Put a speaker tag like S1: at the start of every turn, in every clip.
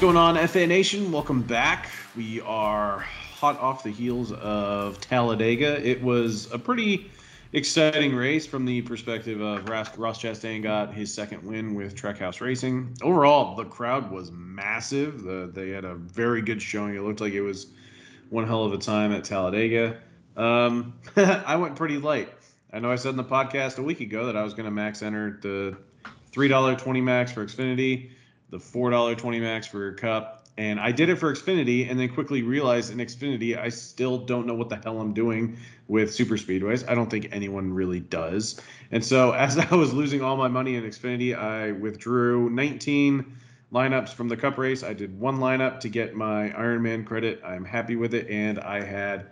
S1: What's going on, FA Nation? Welcome back. We are hot off the heels of Talladega. It was a pretty exciting race from the perspective of Ross, Chastain got his second win with Trackhouse Racing. Overall, the crowd was massive. The, they had a very good showing. It looked like it was one hell of a time at Talladega. Um, I went pretty light. I know I said in the podcast a week ago that I was going to max enter the $3.20 max for Xfinity the $4.20 max for your cup. And I did it for Xfinity and then quickly realized in Xfinity, I still don't know what the hell I'm doing with super speedways. I don't think anyone really does. And so as I was losing all my money in Xfinity, I withdrew 19 lineups from the cup race. I did one lineup to get my Ironman credit. I'm happy with it. And I had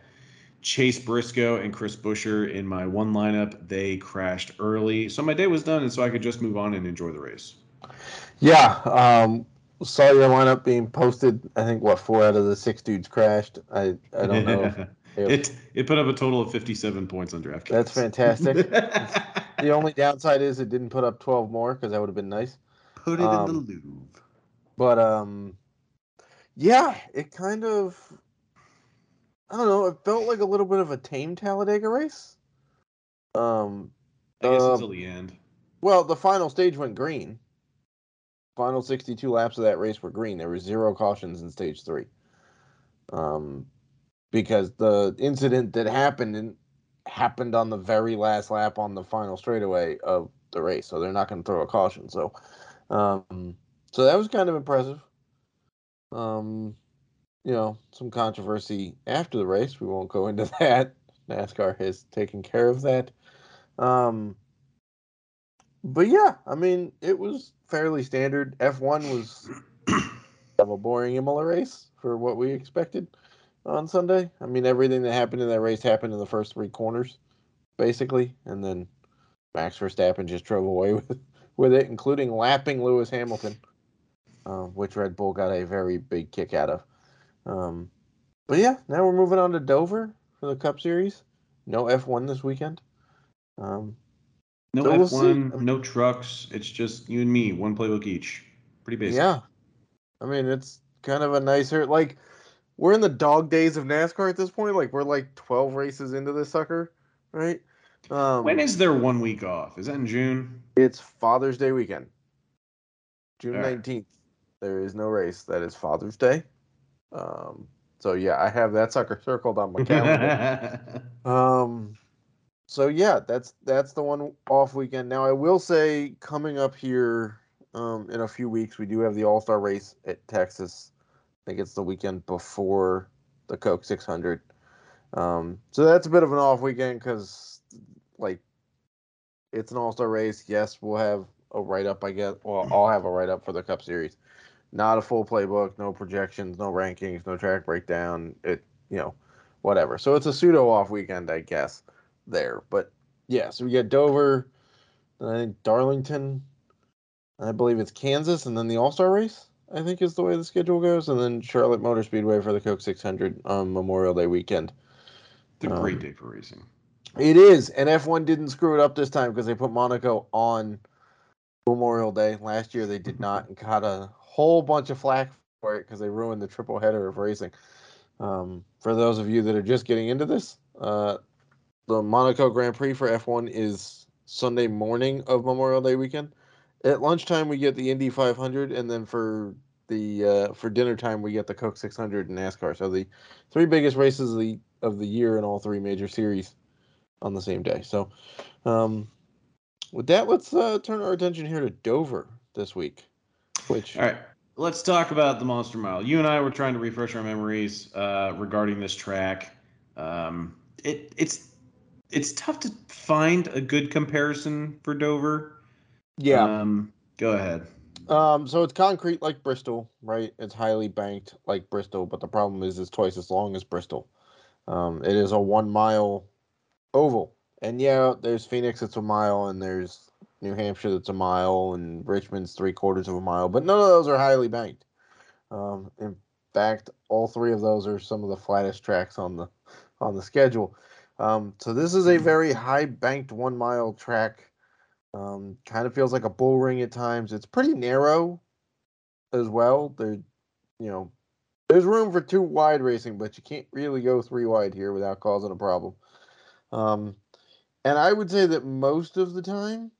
S1: Chase Briscoe and Chris Buescher in my one lineup. They crashed early. So my day was done. And so I could just move on and enjoy the race.
S2: Yeah, um, saw your lineup being posted. I think what four out of the six dudes crashed. I I don't know.
S1: it it put up a total of fifty seven points on DraftKings.
S2: That's fantastic. the only downside is it didn't put up twelve more because that would have been nice.
S1: Put it um, in the Louvre.
S2: But um, yeah, it kind of. I don't know. It felt like a little bit of a tame Talladega race. Um,
S1: I guess uh, until the end.
S2: Well, the final stage went green final 62 laps of that race were green. There were zero cautions in stage three. Um, because the incident that happened in, happened on the very last lap on the final straightaway of the race, so they're not going to throw a caution. So, um, so that was kind of impressive. Um, you know, some controversy after the race. We won't go into that. NASCAR has taken care of that. Um, but yeah, I mean, it was fairly standard. F1 was of a boring Imola race for what we expected on Sunday. I mean, everything that happened in that race happened in the first three corners, basically, and then Max Verstappen just drove away with with it, including lapping Lewis Hamilton, uh, which Red Bull got a very big kick out of. Um, but yeah, now we're moving on to Dover for the Cup Series. No F1 this weekend. Um,
S1: no so F one, we'll no trucks. It's just you and me, one playbook each. Pretty basic.
S2: Yeah, I mean it's kind of a nicer like we're in the dog days of NASCAR at this point. Like we're like twelve races into this sucker, right?
S1: Um, when is there one week off? Is that in June?
S2: It's Father's Day weekend, June nineteenth. Right. There is no race. That is Father's Day. Um, so yeah, I have that sucker circled on my calendar. um, so yeah, that's that's the one off weekend. Now I will say, coming up here um, in a few weeks, we do have the All Star race at Texas. I think it's the weekend before the Coke 600. Um, so that's a bit of an off weekend because, like, it's an All Star race. Yes, we'll have a write up. I guess. Well, I'll have a write up for the Cup Series. Not a full playbook, no projections, no rankings, no track breakdown. It, you know, whatever. So it's a pseudo off weekend, I guess there. But yeah, so we get Dover, I think Darlington, I believe it's Kansas, and then the All Star race. I think is the way the schedule goes, and then Charlotte Motor Speedway for the Coke 600 on Memorial Day weekend.
S1: It's a um, great day for racing.
S2: It is, and F1 didn't screw it up this time because they put Monaco on Memorial Day. Last year they did not, and got a whole bunch of flack for it because they ruined the triple header of racing. Um, for those of you that are just getting into this, uh, the Monaco Grand Prix for F1 is Sunday morning of Memorial Day weekend. At lunchtime, we get the Indy 500, and then for the uh, for dinner time, we get the Coke 600 and NASCAR. So the three biggest races of the of the year in all three major series on the same day. So, um, with that, let's uh, turn our attention here to Dover this week. Which
S1: all right, let's talk about the Monster Mile. You and I were trying to refresh our memories uh, regarding this track. Um, it it's it's tough to find a good comparison for Dover.
S2: Yeah.
S1: Um, go ahead.
S2: Um, so it's concrete like Bristol, right? It's highly banked like Bristol, but the problem is it's twice as long as Bristol. Um, it is a one mile oval. And yeah, there's Phoenix that's a mile, and there's New Hampshire that's a mile, and Richmond's three quarters of a mile, but none of those are highly banked. Um, in fact, all three of those are some of the flattest tracks on the on the schedule. Um, so this is a very high banked one mile track. Um, kind of feels like a bull ring at times. It's pretty narrow as well. There you know, there's room for two wide racing, but you can't really go three wide here without causing a problem. Um, and I would say that most of the time,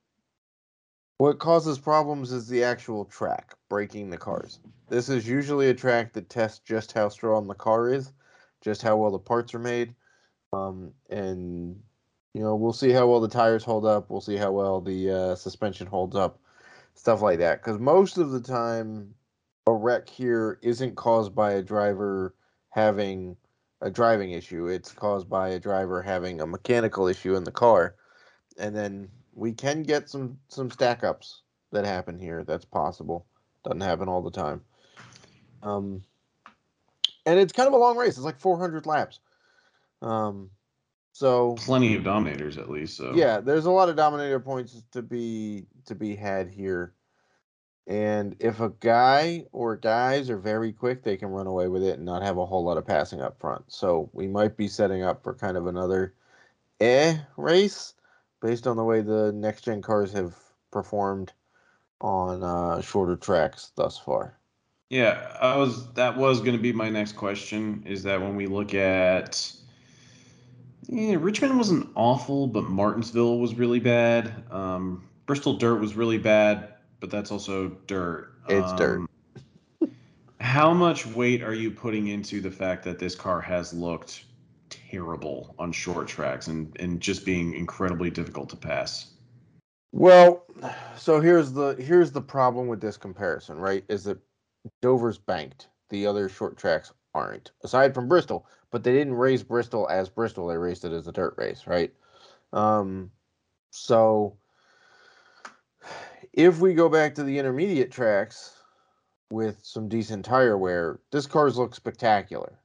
S2: what causes problems is the actual track breaking the cars. This is usually a track that tests just how strong the car is, just how well the parts are made, um, and you know we'll see how well the tires hold up. We'll see how well the uh, suspension holds up, stuff like that. Because most of the time, a wreck here isn't caused by a driver having a driving issue. It's caused by a driver having a mechanical issue in the car, and then we can get some some stack ups that happen here. That's possible. Doesn't happen all the time. Um, and it's kind of a long race. It's like 400 laps. Um, so
S1: plenty of dominators at least. So
S2: yeah, there's a lot of dominator points to be to be had here. And if a guy or guys are very quick, they can run away with it and not have a whole lot of passing up front. So we might be setting up for kind of another eh race based on the way the next gen cars have performed on uh, shorter tracks thus far.
S1: Yeah, I was. That was going to be my next question. Is that when we look at, yeah, Richmond wasn't awful, but Martinsville was really bad. Um, Bristol Dirt was really bad, but that's also dirt.
S2: It's
S1: um,
S2: dirt.
S1: how much weight are you putting into the fact that this car has looked terrible on short tracks and and just being incredibly difficult to pass?
S2: Well, so here's the here's the problem with this comparison, right? Is that Dover's banked. The other short tracks aren't. Aside from Bristol, but they didn't raise Bristol as Bristol. They raised it as a dirt race, right? Um, so if we go back to the intermediate tracks with some decent tire wear, this cars look spectacular,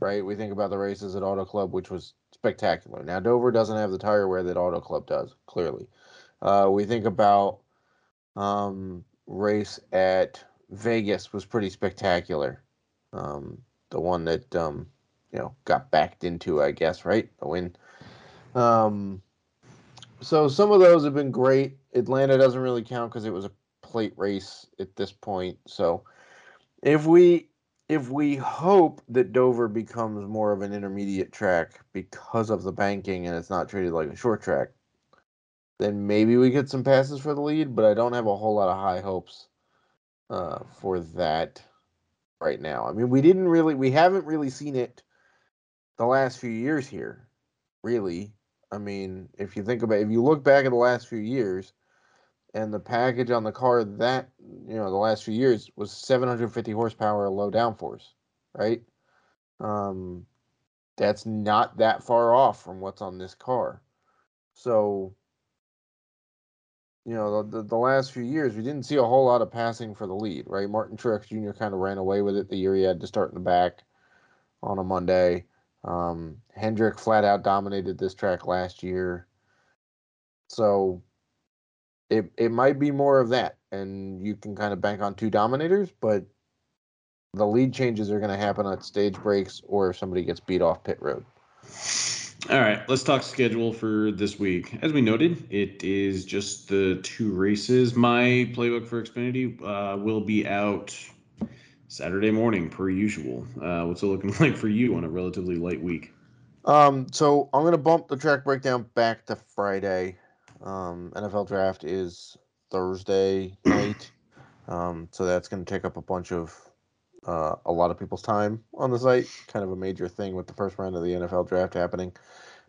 S2: right? We think about the races at Auto Club, which was spectacular. Now Dover doesn't have the tire wear that Auto Club does, clearly. Uh, we think about um, race at Vegas was pretty spectacular. Um, the one that um, you know got backed into, I guess, right? The win. Um, so some of those have been great. Atlanta doesn't really count because it was a plate race at this point. So if we if we hope that Dover becomes more of an intermediate track because of the banking and it's not treated like a short track, then maybe we get some passes for the lead. But I don't have a whole lot of high hopes uh, for that right now. I mean, we didn't really, we haven't really seen it the last few years here, really. I mean, if you think about, if you look back at the last few years, and the package on the car that you know the last few years was 750 horsepower low downforce, right? Um, that's not that far off from what's on this car. So you know, the, the, last few years, we didn't see a whole lot of passing for the lead, right? Martin Truex Jr. kind of ran away with it the year he had to start in the back on a Monday. Um, Hendrick flat out dominated this track last year. So it, it might be more of that. And you can kind of bank on two dominators, but the lead changes are going to happen at stage breaks or if somebody gets beat off pit road.
S1: All right, let's talk schedule for this week. As we noted, it is just the two races. My playbook for Xfinity uh, will be out Saturday morning, per usual. Uh, what's it looking like for you on a relatively light week?
S2: Um, so I'm gonna bump the track breakdown back to Friday. Um, NFL draft is Thursday night, um, so that's gonna take up a bunch of uh, a lot of people's time on the site. Kind of a major thing with the first round of the NFL draft happening.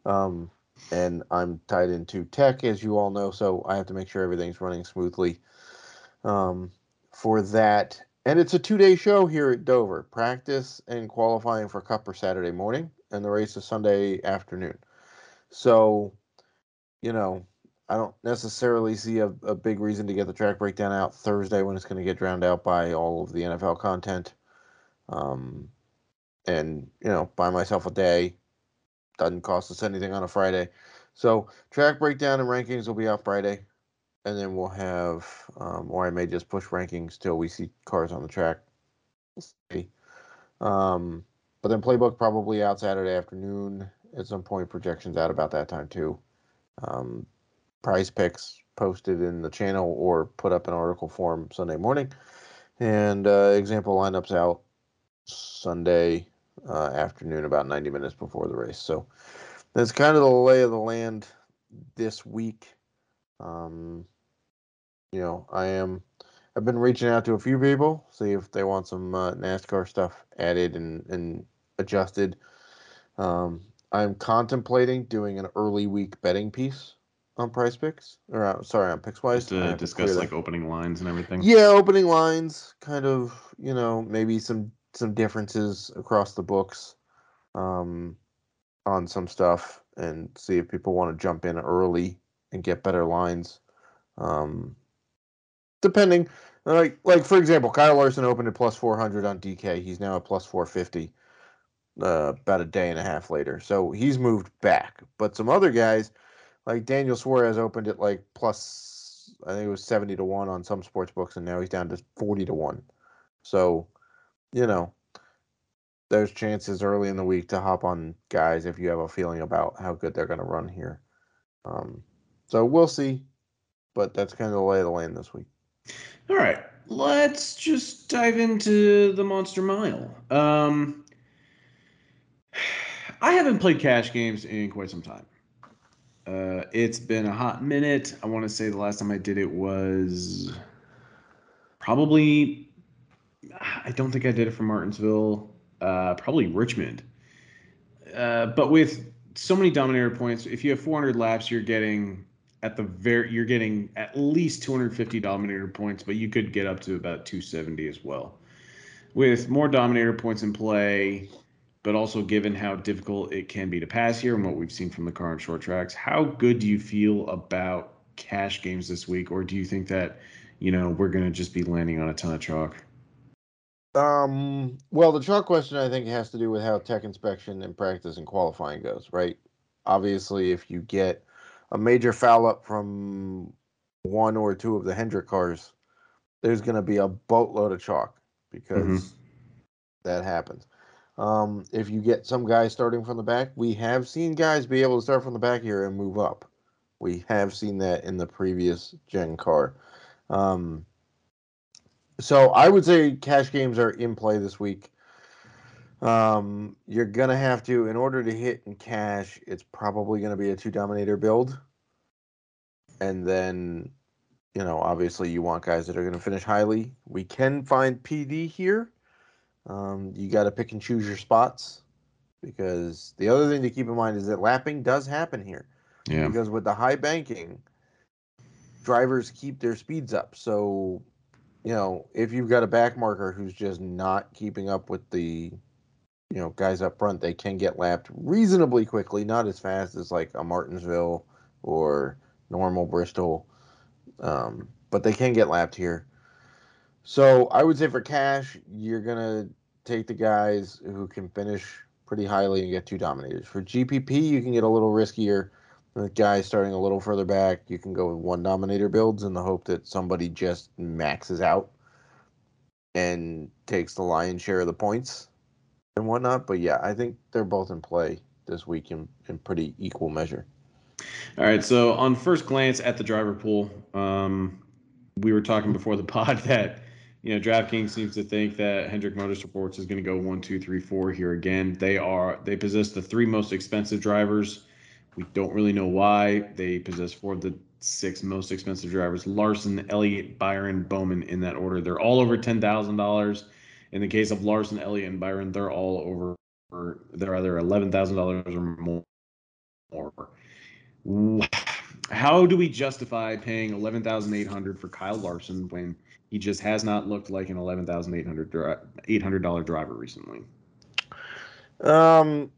S2: Um, and I'm tied into tech, as you all know, so I have to make sure everything's running smoothly um, for that. And it's a two day show here at Dover practice and qualifying for Cup for Saturday morning, and the race is Sunday afternoon. So, you know, I don't necessarily see a, a big reason to get the track breakdown out Thursday when it's going to get drowned out by all of the NFL content. Um, and you know, buy myself a day. Doesn't cost us anything on a Friday. So track breakdown and rankings will be out Friday, and then we'll have, um, or I may just push rankings till we see cars on the track. Um, but then playbook probably out Saturday afternoon at some point. Projections out about that time too. Um, prize picks posted in the channel or put up in article form Sunday morning, and uh, example lineups out Sunday uh, afternoon, about 90 minutes before the race. So that's kind of the lay of the land this week. Um, you know, I am. I've been reaching out to a few people, see if they want some uh, NASCAR stuff added and, and adjusted. Um, I'm contemplating doing an early week betting piece on PrizePicks, or uh, sorry, on Pickswise.
S1: to discuss like opening lines and everything.
S2: Yeah, opening lines, kind of, you know, maybe some some differences across the books um, on some stuff, and see if people want to jump in early and get better lines. Um, depending, like like for example, Kyle Larson opened at plus four hundred on DK. He's now at plus four fifty. Uh, about a day and a half later, so he's moved back. But some other guys, like Daniel Suarez, opened at like plus I think it was seventy to one on some sports books, and now he's down to forty to one. So, you know, there's chances early in the week to hop on guys if you have a feeling about how good they're going to run here. Um, so we'll see, but that's kind of the lay of the land this week.
S1: All right, let's just dive into the Monster Mile. Um, I haven't played cash games in quite some time. Uh, it's been a hot minute. I want to say the last time I did it was probably. I don't think I did it for Martinsville. Uh, probably Richmond. Uh, but with so many dominator points, if you have 400 laps, you're getting at the very you're getting at least 250 dominator points, but you could get up to about 270 as well. With more dominator points in play, but also given how difficult it can be to pass here and what we've seen from the car short tracks, how good do you feel about cash games this week, or do you think that you know we're going to just be landing on a ton of chalk?
S2: Um, well, the chalk question I think has to do with how tech inspection and practice and qualifying goes, right? Obviously, if you get a major foul up from one or two of the Hendrick cars, there's going to be a boatload of chalk because mm-hmm. that happens. Um, if you get some guys starting from the back, we have seen guys be able to start from the back here and move up. We have seen that in the previous gen car. Um, so I would say cash games are in play this week. Um, you're gonna have to, in order to hit in cash, it's probably gonna be a two dominator build, and then, you know, obviously you want guys that are gonna finish highly. We can find PD here. Um, you got to pick and choose your spots because the other thing to keep in mind is that lapping does happen here.
S1: Yeah.
S2: Because with the high banking, drivers keep their speeds up. So you know, if you've got a back marker who's just not keeping up with the, you know, guys up front, they can get lapped reasonably quickly, not as fast as like a Martinsville or normal Bristol, um, but they can get lapped here. So I would say for cash, you're gonna take the guys who can finish pretty highly and get two dominators. For GPP, you can get a little riskier with guys starting a little further back, you can go with one dominator builds in the hope that somebody just maxes out and takes the lion's share of the points and whatnot. But yeah, I think they're both in play this week in, in pretty equal measure.
S1: All right. So on first glance at the driver pool, um, we were talking before the pod that you know DraftKings seems to think that Hendrick Motorsports is going to go one, two, three, four here again. They are they possess the three most expensive drivers we don't really know why. They possess four of the six most expensive drivers Larson, Elliott, Byron, Bowman in that order. They're all over $10,000. In the case of Larson, Elliott, and Byron, they're all over, they're either $11,000 or more. Or, How do we justify paying 11800 for Kyle Larson when he just has not looked like an $11,800 $800 driver recently?
S2: Um,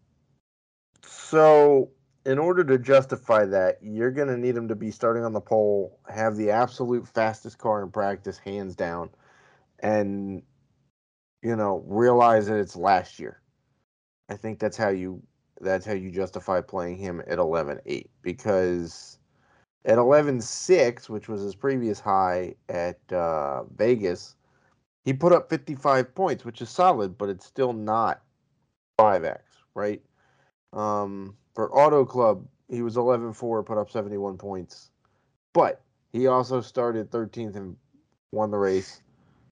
S2: so in order to justify that, you're going to need him to be starting on the pole, have the absolute fastest car in practice, hands down, and you know realize that it's last year. I think that's how you that's how you justify playing him at 11-8 because at 11-6, which was his previous high at uh, Vegas, he put up 55 points, which is solid, but it's still not 5x, right? Um, for Auto Club, he was 11 4, put up 71 points. But he also started 13th and won the race.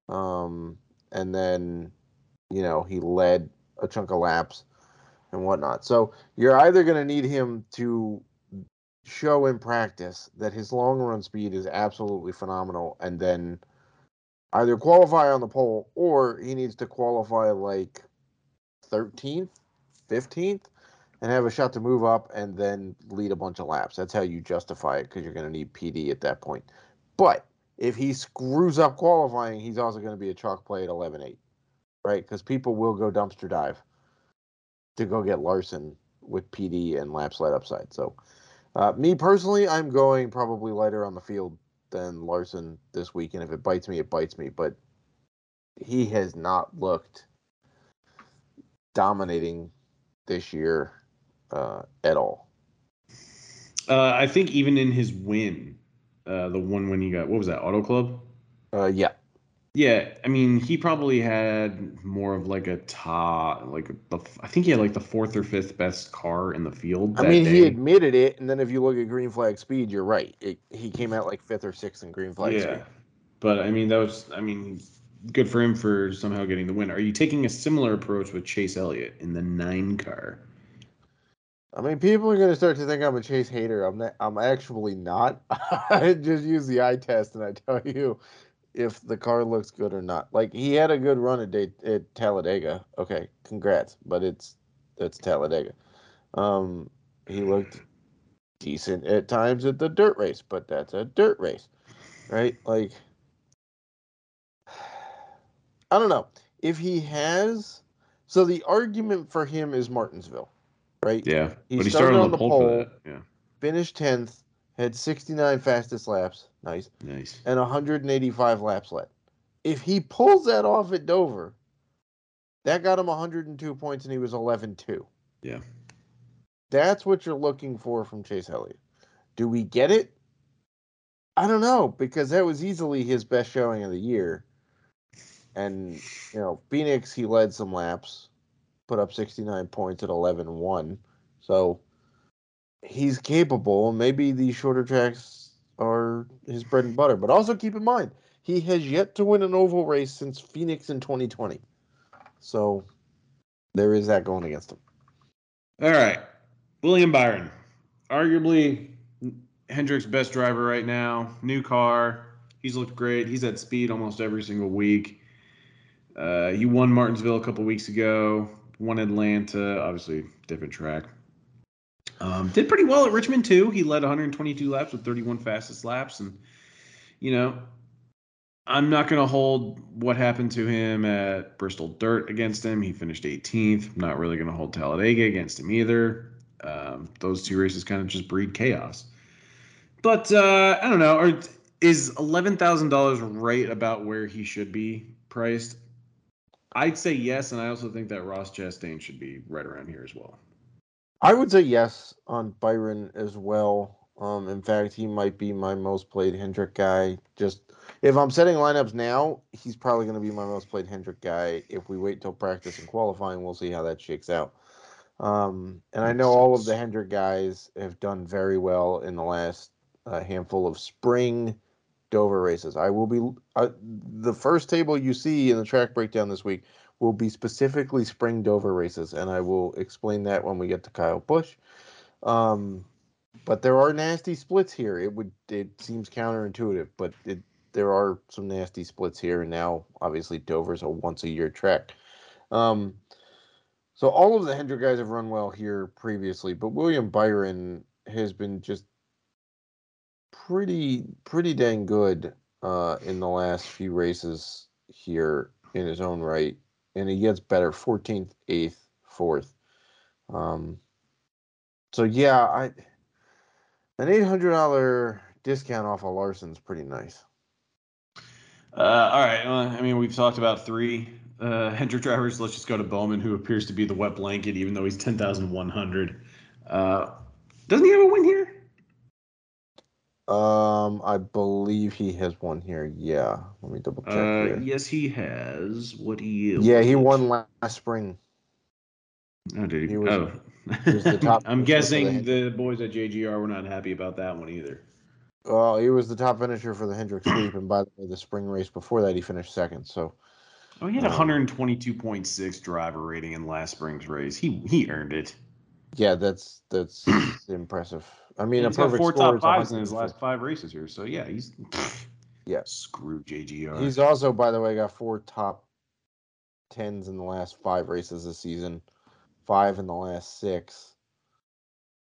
S2: Um, and then you know, he led a chunk of laps and whatnot. So you're either going to need him to show in practice that his long run speed is absolutely phenomenal and then either qualify on the pole or he needs to qualify like 13th, 15th and have a shot to move up and then lead a bunch of laps. That's how you justify it because you're going to need PD at that point. But if he screws up qualifying, he's also going to be a chalk play at 11 8, right? Because people will go dumpster dive to go get Larson with PD and laps light upside. So, uh, me personally, I'm going probably lighter on the field than Larson this week. And if it bites me, it bites me. But he has not looked dominating this year uh, at all.
S1: Uh, I think even in his win, uh, the one when he got what was that Auto Club?
S2: Uh, yeah,
S1: yeah. I mean, he probably had more of like a top, like the I think he had like the fourth or fifth best car in the field.
S2: I mean, day. he admitted it, and then if you look at green flag speed, you're right. It, he came out like fifth or sixth in green flag. Yeah, speed.
S1: but I mean, that was I mean, good for him for somehow getting the win. Are you taking a similar approach with Chase Elliott in the nine car?
S2: I mean, people are going to start to think I'm a Chase hater. I'm not, I'm actually not. I just use the eye test and I tell you if the car looks good or not. Like he had a good run at, at Talladega. Okay, congrats, but it's that's Talladega. Um, he looked decent at times at the dirt race, but that's a dirt race, right? Like, I don't know if he has. So the argument for him is Martinsville right?
S1: Yeah, he, but he started, started on the pole, pole Yeah,
S2: finished tenth, had sixty nine fastest laps. Nice,
S1: nice,
S2: and one hundred and eighty five laps led. If he pulls that off at Dover, that got him 102 points, and he was 11-2.
S1: Yeah,
S2: that's what you're looking for from Chase Elliott. Do we get it? I don't know because that was easily his best showing of the year. And you know, Phoenix, he led some laps put up 69 points at 11 1. So he's capable. Maybe these shorter tracks are his bread and butter. But also keep in mind, he has yet to win an oval race since Phoenix in 2020. So there is that going against him.
S1: All right. William Byron, arguably Hendrick's best driver right now. New car. He's looked great. He's at speed almost every single week. Uh, he won Martinsville a couple weeks ago won Atlanta, obviously different track. Um, did pretty well at Richmond too. He led 122 laps with 31 fastest laps, and you know, I'm not going to hold what happened to him at Bristol Dirt against him. He finished 18th. I'm not really going to hold Talladega against him either. Um, those two races kind of just breed chaos. But uh, I don't know. Are, is eleven thousand dollars right about where he should be priced? I'd say yes, and I also think that Ross Chastain should be right around here as well.
S2: I would say yes on Byron as well. Um, in fact, he might be my most played Hendrick guy. Just if I'm setting lineups now, he's probably going to be my most played Hendrick guy. If we wait till practice and qualifying, we'll see how that shakes out. Um, and I know all of the Hendrick guys have done very well in the last uh, handful of spring Dover races. I will be uh, the first table you see in the track breakdown this week will be specifically spring Dover races, and I will explain that when we get to Kyle Busch. Um, but there are nasty splits here. It would it seems counterintuitive, but it there are some nasty splits here, and now obviously Dover's a once a year track. Um, so all of the Hendrick guys have run well here previously, but William Byron has been just pretty pretty dang good uh, in the last few races here in his own right, and he gets better. Fourteenth, eighth, fourth. Um, so yeah, I an eight hundred dollar discount off of Larson's pretty nice.
S1: Uh, all right. Well, I mean, we've talked about three uh, Hendrick drivers. Let's just go to Bowman, who appears to be the wet blanket, even though he's ten thousand one hundred. Uh, doesn't he have a win here?
S2: Um, I believe he has one here. Yeah, let me double check. Uh, here.
S1: yes, he has. What he?
S2: Yeah, he won last spring.
S1: Oh, did he? he was, oh, he was the top. I'm guessing the, the, boys at JGR were not happy about that one either.
S2: Well, he was the top finisher for the Hendrick Sweep, and by the way, the spring race before that, he finished second. So,
S1: Oh, he had 122.6 driver rating in last spring's race. He he earned it.
S2: Yeah, that's that's impressive. I mean,
S1: And
S2: a perfect
S1: four top fives in his last five races here. So yeah, he's
S2: Yeah.
S1: Screw JGR.
S2: He's also, by the way, got four top tens in the last five races this season, five in the last six.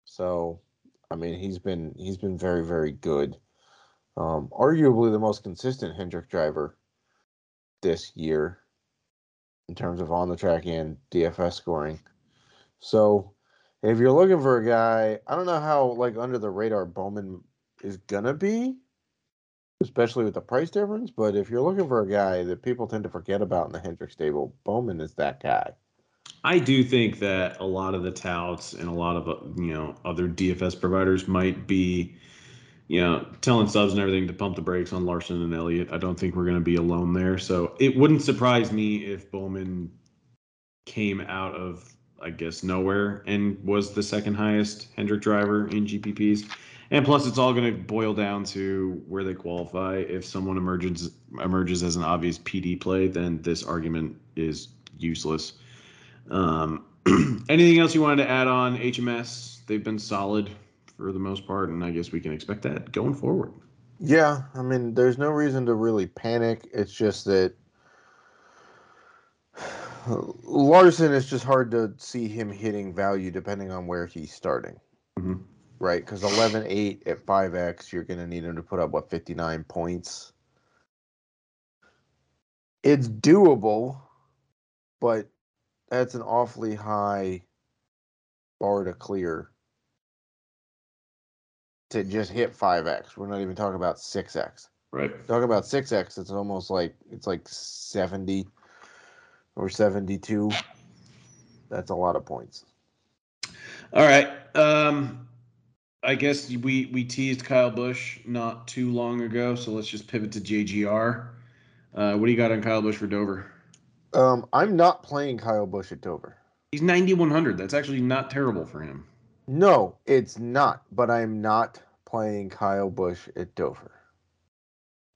S2: So, I mean, he's been he's been very very good. Um, arguably the most consistent Hendrick driver this year in terms of on the track and DFS scoring. So, if you're looking for a guy, I don't know how like under the radar Bowman is gonna be, especially with the price difference. But if you're looking for a guy that people tend to forget about in the Hendrick stable, Bowman is that guy.
S1: I do think that a lot of the touts and a lot of uh, you know other DFS providers might be, you know, telling subs and everything to pump the brakes on Larson and Elliott. I don't think we're going to be alone there. So it wouldn't surprise me if Bowman came out of, I guess, nowhere and was the second highest Hendrick driver in GPPs. And plus, it's all going to boil down to where they qualify. If someone emerges emerges as an obvious PD play, then this argument is useless. Um, anything else you wanted to add on HMS? They've been solid for the most part, and I guess we can expect that going forward.
S2: Yeah, I mean, there's no reason to really panic. It's just that Larson is just hard to see him hitting value depending on where he's starting,
S1: Mhm.
S2: right? Because 11 8 at 5x, you're going to need him to put up, what, 59 points? It's doable, but that's an awfully high bar to clear to just hit 5x. We're not even talking about 6x.
S1: Right.
S2: Talking about 6x, it's almost like it's like 70 or 72. That's a lot of points.
S1: All right. Um, I guess we we teased Kyle Busch not too long ago, so let's just pivot to JGR. Uh, what do you got on Kyle Busch for Dover?
S2: Um, I'm not playing Kyle Busch at Dover.
S1: He's 9100. That's actually not terrible for him.
S2: No, it's not, but I'm not playing Kyle Busch at Dover.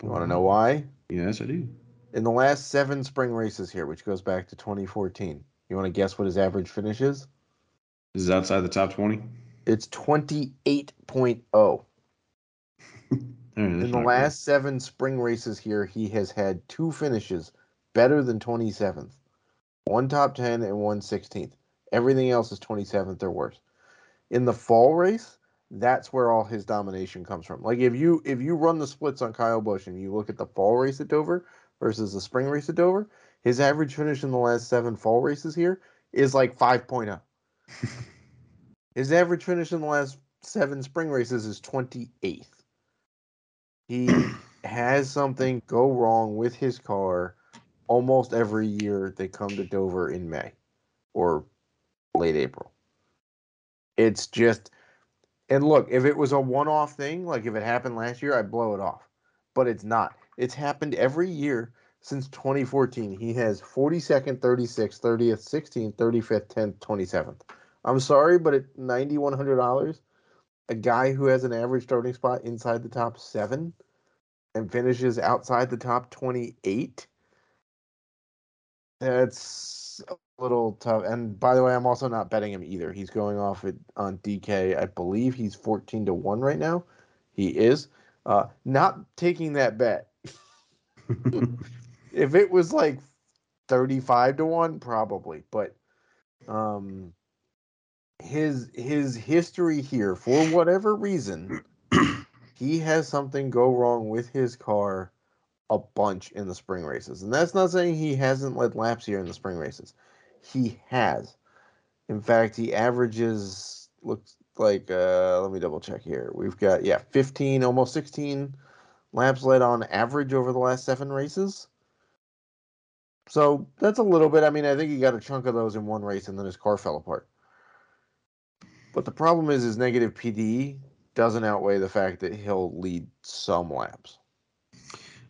S2: You want to know why?
S1: Yes, I do.
S2: In the last seven spring races here, which goes back to 2014, you want to guess what his average finish is?
S1: This is outside the top 20.
S2: It's 28.0.
S1: All right,
S2: In the last seven spring races here, he has had two finishes better than 27th. One top 10 and one 16th. Everything else is 27th or worse. In the fall race, that's where all his domination comes from. Like if you if you run the splits on Kyle Busch and you look at the fall race at Dover versus the spring race at Dover, his average finish in the last seven fall races here is like 5.0. his average finish in the last seven spring races is 28th. He has something go wrong with his car almost every year they come to Dover in May or late April. It's just, and look, if it was a one off thing, like if it happened last year, I'd blow it off. But it's not. It's happened every year since 2014. He has 42nd, 36th, 30th, 16th, 35th, 10th, 27th. I'm sorry, but at $9,100, a guy who has an average starting spot inside the top seven and finishes outside the top 28 that's a little tough. And by the way i'm also not betting him either. He's going off it on dk i believe he's 14 to 1 right now. He is. Uh not taking that bet if it was like 35 to 1 probably but um his his history here for whatever reason he has something go wrong with his car a bunch in the spring races. And that's not saying he hasn't led laps here in the spring races. He has. In fact, he averages looks like uh let me double check here. We've got yeah, 15 almost 16 laps led on average over the last 7 races. So, that's a little bit. I mean, I think he got a chunk of those in one race and then his car fell apart. But the problem is his negative PD doesn't outweigh the fact that he'll lead some laps.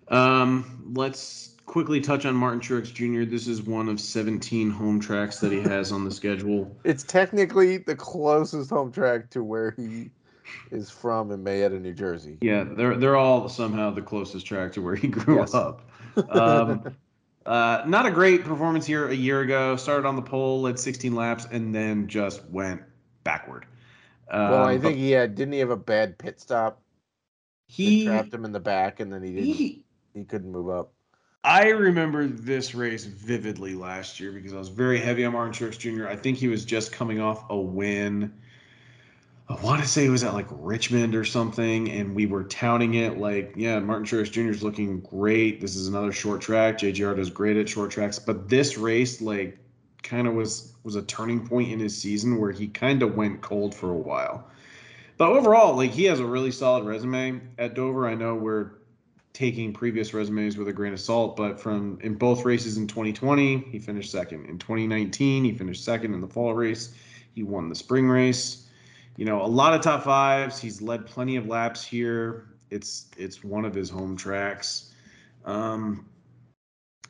S1: Um, let's quickly touch on Martin Truex Jr. This is one of 17 home tracks that he has on the schedule.
S2: It's technically the closest home track to where he is from in Mayetta, New Jersey.
S1: Yeah, they're they're all somehow the closest track to where he grew
S2: Yes.
S1: up. Um, Uh, not a great performance here a year ago. Started on the pole, led 16 laps, and then just went backward.
S2: Um, well, I um, think he had. Didn't he have a bad pit stop?
S1: He
S2: trapped him in the back, and then he didn't. He, he couldn't move up.
S1: I remember this race vividly last year because I was very heavy on Martin Truex Jr. I think he was just coming off a win I want to say it was at like Richmond or something, and we were touting it like, yeah, Martin Truex Jr. is looking great. This is another short track. JGR does great at short tracks, but this race like kind of was was a turning point in his season where he kind of went cold for a while. But overall, like he has a really solid resume at Dover. I know we're taking previous resumes with a grain of salt, but from in both races in 2020, he finished second. In 2019, he finished second in the fall race. He won the spring race you know, a lot of top fives. He's led plenty of laps here. It's it's one of his home tracks. Um,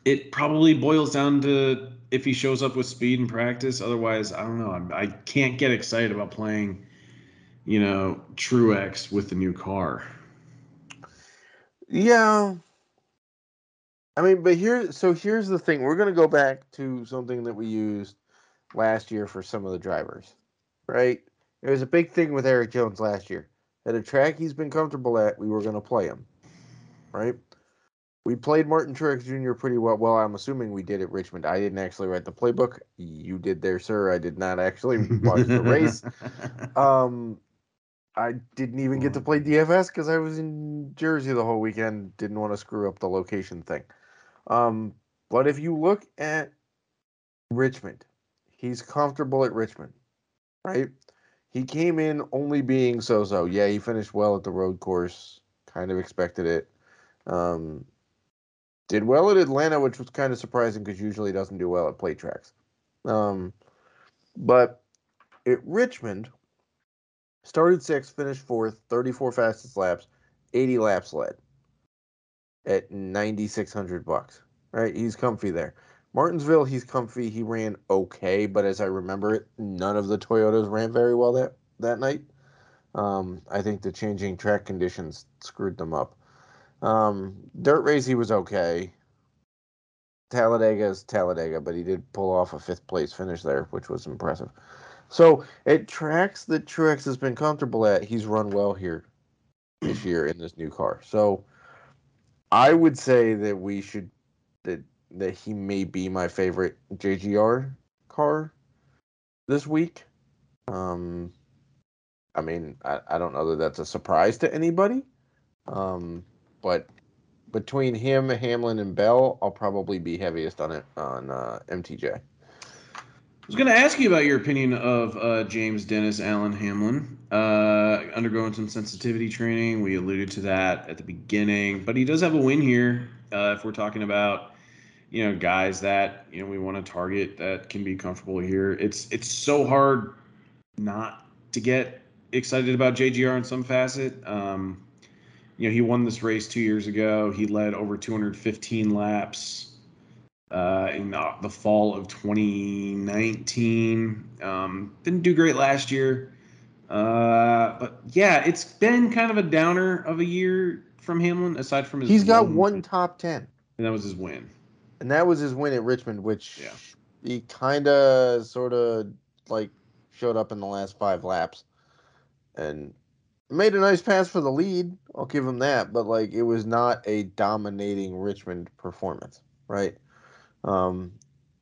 S1: it probably boils down to if he shows up with speed in practice. Otherwise, I don't know. I'm, I can not get excited about playing, you know, Truex with the new car.
S2: Yeah. I mean, but here, so here's the thing. We're going to go back to something that we used last year for some of the drivers, right? It was a big thing with Erik Jones last year. At a track he's been comfortable at, we were going to play him. Right? We played Martin Truex Jr. pretty well. Well, I'm assuming we did at Richmond. I didn't actually write the playbook. You did there, sir. I did not actually watch the race. Um, I didn't even get to play DFS because I was in Jersey the whole weekend. Didn't want to screw up the location thing. Um, but if you look at Richmond, he's comfortable at Richmond, right? He came in only being so so. Yeah, he finished well at the road course. Kind of expected it. Um, did well at Atlanta, which was kind of surprising because usually he doesn't do well at plate tracks. Um, but at Richmond, started sixth, finished fourth, 34 fastest laps, 80 laps led at 9600 bucks. Right? He's comfy there. Martinsville, he's comfy. He ran okay, but as I remember it, none of the Toyotas ran very well that that night. Um, I think the changing track conditions screwed them up. Um, dirt race, he was okay. Talladega is Talladega, but he did pull off a fifth place finish there, which was impressive. So at tracks that Truex has been comfortable at, he's run well here this year in this new car. So I would say that we should that that he may be my favorite JGR car this week. Um, I mean, I, I don't know that that's a surprise to anybody. Um, but between him, Hamlin, and Bell, I'll probably be heaviest on it on uh, MTJ.
S1: I was going to ask you about your opinion of uh, James Dennis Alan Hamlin uh, undergoing some sensitivity training. We alluded to that at the beginning, but he does have a win here. Uh, if we're talking about you know guys that you know we want to target that can be comfortable here. It's it's so hard not to get excited about JGR in some facet. Um, you know, he won this race two years ago. He led over 215 laps uh, in the, the, fall of 2019. Um, didn't do great last year. Uh, but yeah, it's been kind of a downer of a year from Hamlin, aside from his.
S2: He's got one top 10.
S1: And that was his win
S2: and that was his win at Richmond, which yeah. he kind of sort of like showed up in the last five laps and made a nice pass for the lead. I'll give him that, but like it was not a dominating Richmond performance, right? Um,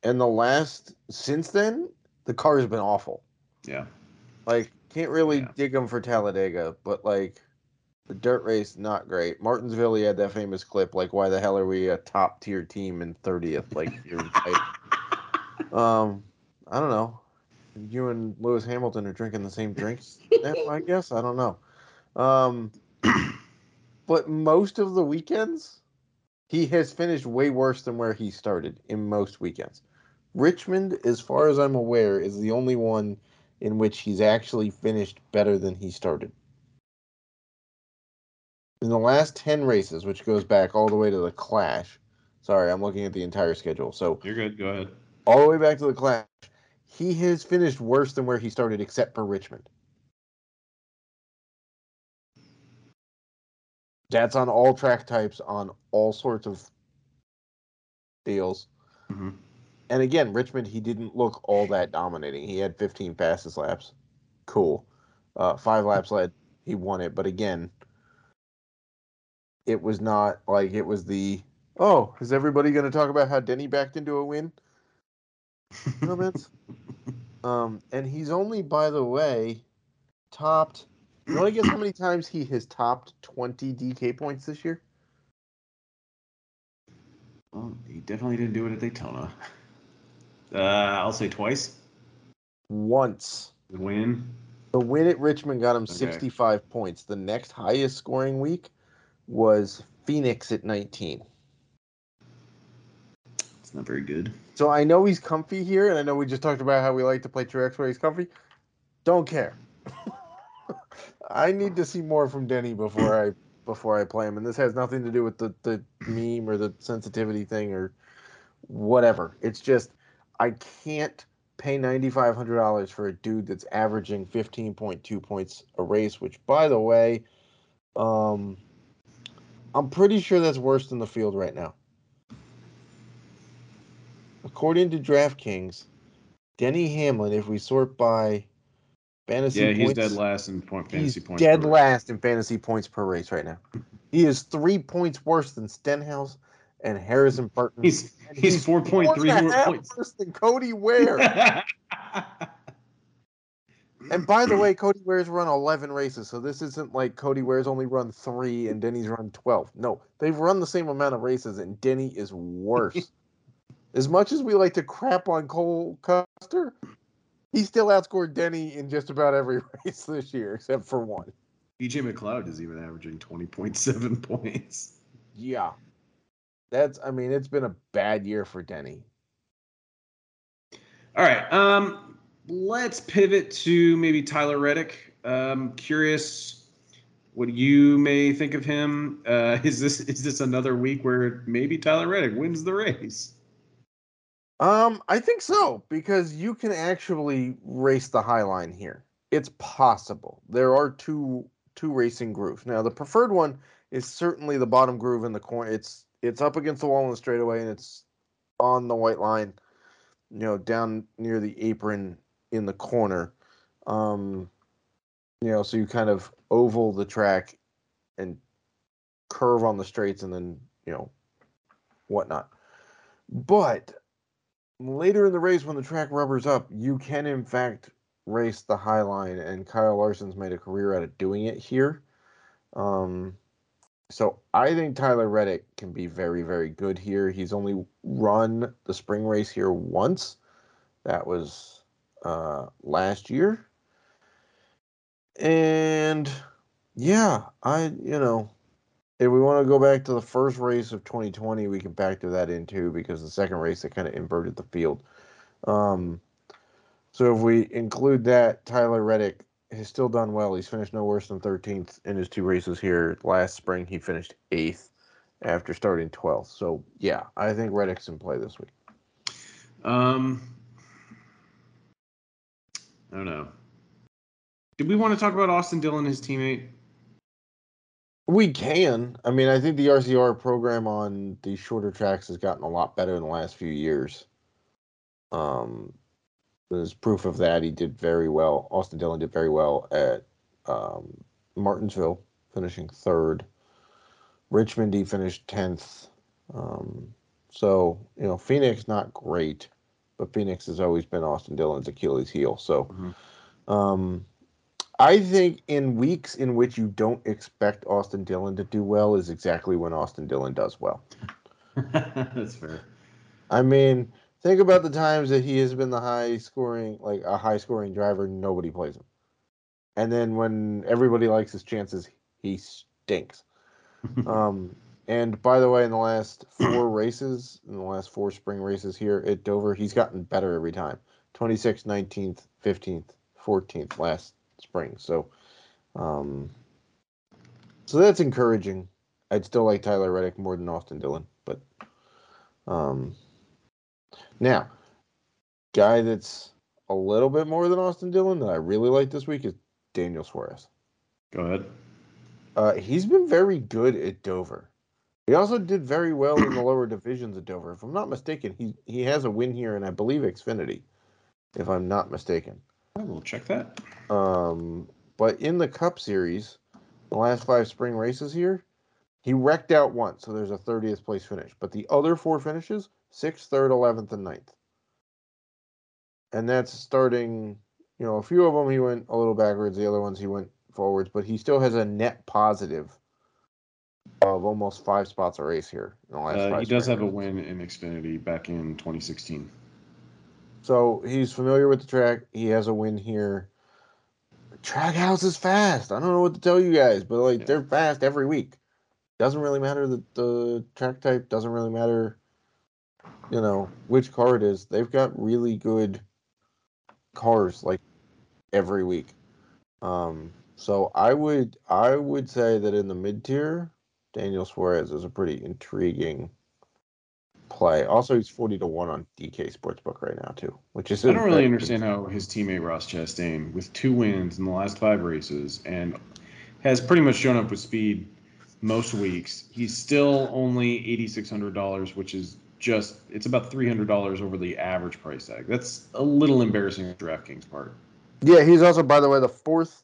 S2: and the last since then, the car has been awful.
S1: Yeah,
S2: like can't really yeah. dig him for Talladega, but like the dirt race, not great. Martinsville, he had that famous clip, like, why the hell are we a top tier team in 30th? Like, you're right. um, I don't know. You and Lewis Hamilton are drinking the same drinks, I guess. I don't know. Um, but most of the weekends, he has finished way worse than where he started in most weekends. Richmond, as far as I'm aware, is the only one in which he's actually finished better than he started in the last 10 races, which goes back all the way to the Clash. Sorry, I'm looking at the entire schedule. So
S1: You're good. Go ahead.
S2: All the way back to the Clash. He has finished worse than where he started, except for Richmond. That's on all track types, on all sorts of deals.
S1: hmm
S2: And again, Richmond, he didn't look all that dominating. He had 15 fastest laps. Cool. Uh, five laps led. He won it. But again, it was not like it was the, oh, is everybody going to talk about how Denny backed into a win? Comments? um, and he's only, by the way, topped. You want to guess how many times he has topped 20 DK points this year?
S1: Well, he definitely didn't do it at Daytona. Uh, I'll say twice.
S2: Once.
S1: Win.
S2: The win at Richmond got him
S1: Okay.
S2: 65 points. The next highest scoring week was Phoenix at 19.
S1: It's not very good.
S2: So I know he's comfy here, and I know we just talked about how we like to play Truex where he's comfy. Don't care. I need to see more from Denny before I before I play him, and this has nothing to do with the the meme or the sensitivity thing or whatever. It's just I can't pay ninety five hundred dollars for a dude that's averaging fifteen point two points a race. Which, by the way, um, I'm pretty sure that's worse than the field right now. According to DraftKings, Denny Hamlin, if we sort by fantasy
S1: Yeah, he's
S2: points,
S1: dead last in point
S2: he's
S1: fantasy points.
S2: dead
S1: per-
S2: last in fantasy points per race right now. He is three points worse than Stenhouse and Harrison Burton.
S1: He's
S2: and
S1: he's four point three
S2: four and a
S1: more points.
S2: worse than Cody Ware. and by the way, Cody Ware's run 11 races, so this isn't like Cody Ware's only run three and Denny's run 12. No, they've run the same amount of races, and Denny is worse. as much as we like to crap on Cole Custer, he still outscored Denny in just about every race this year, except for one.
S1: BJ McLeod is even averaging twenty point seven points.
S2: Yeah. That's I mean, it's been a bad year for Denny.
S1: All right. Um, let's pivot to maybe Tyler Reddick. Um, curious what you may think of him. Uh, is this is this another week where maybe Tyler Reddick wins the race?
S2: Um, I think so, because you can actually race the high line here. It's possible. There are two two racing grooves. Now the preferred one is certainly the bottom groove in the corner. It's it's up against the wall in the straightaway and it's on the white line, you know, down near the apron in the corner. Um, you know, so you kind of oval the track and curve on the straights and then, you know, whatnot. But later in the race when the track rubbers up, you can in fact race the high line, and Kyle Larson's made a career out of doing it here. Um, so I think Tyler Reddick can be very, very good here. He's only run the spring race here once. That was uh, last year. And yeah, I, you know, if we want to go back to the first race of 2020, we can factor that in too because the second race they kind of inverted the field. Um, so if we include that, Tyler Reddick has still done well. He's finished no worse than 13th in his two races here. Last spring, he finished eighth after starting 12th. So yeah, I think Reddick's in play this week.
S1: Um, I don't know. Did we want to talk about Austin Dillon, his teammate?
S2: We can. I mean, I think the RCR program on the shorter tracks has gotten a lot better in the last few years. Um, there's proof of that. He did very well. Austin Dillon did very well at um, Martinsville, finishing third. Richmond, he finished tenth. Um, so you know, Phoenix not great, but Phoenix has always been Austin Dillon's Achilles heel. So.
S1: Mhm.
S2: Um, I think in weeks in which you don't expect Austin Dillon to do well is exactly when Austin Dillon does well.
S1: That's fair.
S2: I mean, think about the times that he has been the high scoring, like a high scoring driver, nobody plays him. And then when everybody likes his chances, he stinks. Um, and by the way, in the last four races, in the last four spring races here at Dover, he's gotten better every time 26th, 19th, 15th, 14th last spring. So, um, so that's encouraging. I'd still like Tyler Reddick more than Austin Dillon, but um, now, guy that's a little bit more than Austin Dillon that I really like this week is Daniel Suarez.
S1: Go ahead.
S2: Uh, he's been very good at Dover. He also did very well in the lower divisions at Dover. If I'm not mistaken, he he has a win here, and I believe Xfinity, if I'm not mistaken.
S1: I will check that.
S2: Um, but in the Cup Series, the last five spring races here, he wrecked out once, so there's a 30th place finish. But the other four finishes, sixth, third, 11th, and 9th. And that's starting, you know, a few of them he went a little backwards, the other ones he went forwards, but he still has a net positive of almost five spots a race here in the last
S1: Uh, he does have a win in Xfinity back in 2016.
S2: So he's familiar with the track. He has a win here. Trackhouse is fast. I don't know what to tell you guys, but like
S1: Yeah.
S2: they're fast every week. Doesn't really matter the, the track type. Doesn't really matter, you know, which car it is. They've got really good cars like every week. Um, so I would I would say that in the mid tier, Daniel Suarez is a pretty intriguing play. Also, he's forty to one on DK Sportsbook right now too, which is
S1: I don't really understand how his teammate Ross Chastain, with two wins in the last five races and has pretty much shown up with speed most weeks, he's still only $8,600, which is just, it's about $300 over the average price tag. That's a little embarrassing on DraftKings part.
S2: Yeah, he's also, by the way, the fourth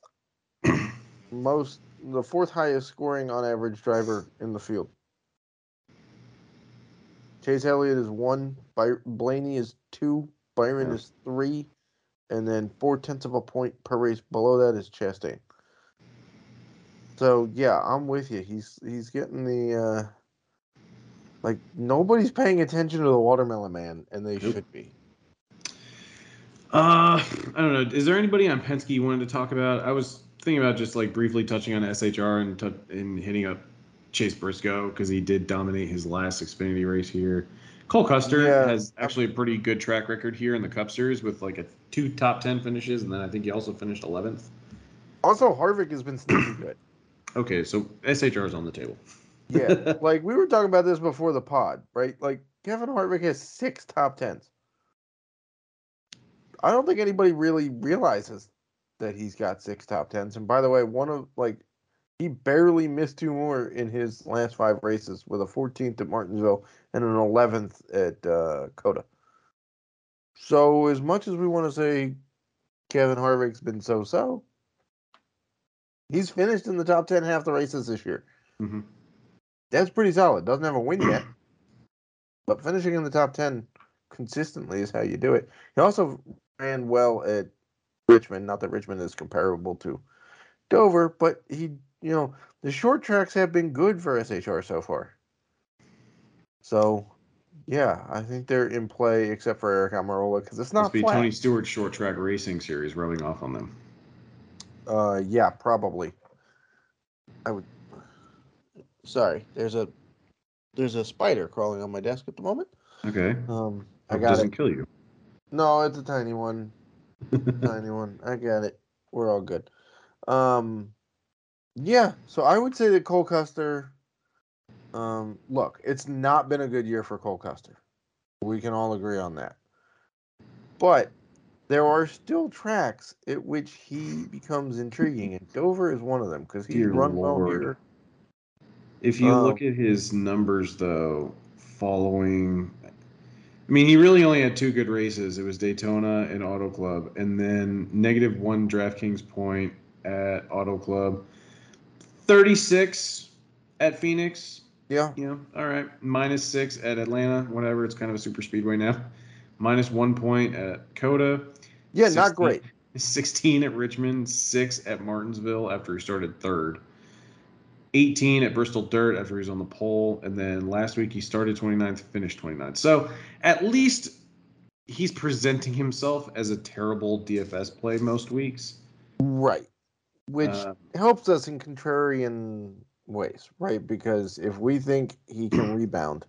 S2: most, the fourth highest scoring on average driver in the field. Chase Elliott is one, By- Blaney is two, Byron
S1: Yeah.
S2: is three, and then four tenths of a point per race below that is Chastain. So yeah, I'm with you. He's he's getting the uh like nobody's paying attention to the watermelon man, and they
S1: Nope.
S2: should be.
S1: Uh, I don't know. Is there anybody on Penske you wanted to talk about? I was thinking about just like briefly touching on SHR and t- and hitting up Chase Briscoe because he did dominate his last Xfinity race here. Cole Custer
S2: Yeah.
S1: has actually a pretty good track record here in the Cup Series with like a two top ten finishes, and then I think he also finished eleventh.
S2: Also, Harvick has been sneaky good.
S1: Okay, so SHR is on the table.
S2: Yeah, like we were talking about this before the pod, right? Like Kevin Harvick has six top tens. I don't think anybody really realizes that he's got six top tens. And by the way, one of like he barely missed two more in his last five races with a 14th at Martinsville and an 11th at uh, COTA. So as much as we want to say Kevin Harvick's been so-so, he's finished in the top 10 half the races this year
S1: hmm
S2: that's pretty solid. Doesn't have a win yet, but finishing in the top ten consistently is how you do it. He also ran well at Richmond. Not that Richmond is comparable to Dover, but he, you know, the short tracks have been good for SHR so far. So, yeah, I think they're in play, except for Aric Almirola because it's not.
S1: Must be
S2: flat.
S1: Tony Stewart's short track racing series rubbing off on them.
S2: Uh, yeah, probably. I would. Sorry, there's a there's a spider crawling on my desk at the moment.
S1: Okay,
S2: Um, I
S1: it
S2: got
S1: doesn't
S2: it.
S1: kill you.
S2: No, it's a tiny one. Tiny one. I got it. We're all good. Um, yeah. So I would say that Cole Custer. Um, look, it's not been a good year for Cole Custer. We can all agree on that. But there are still tracks at which he becomes intriguing, and Dover is one of them because he's
S1: Dear
S2: run well here.
S1: If you
S2: Um,
S1: look at his numbers, though, following, I mean, he really only had two good races. It was Daytona and Auto Club, and then negative one DraftKings point at Auto Club, 36 at Phoenix.
S2: Yeah.
S1: You know, all right, minus six at Atlanta, whatever. It's kind of a super speedway now. Minus one point at COTA.
S2: Yeah,
S1: 16
S2: not great.
S1: 16 at Richmond, 6 at Martinsville after he started third. 18 at Bristol Dirt after he was on the pole. And then last week he started 29th, finished 29th. So at least he's presenting himself as a terrible DFS play most weeks.
S2: Right. Which
S1: Uh,
S2: helps us in contrarian ways, right? Because if we think he can rebound,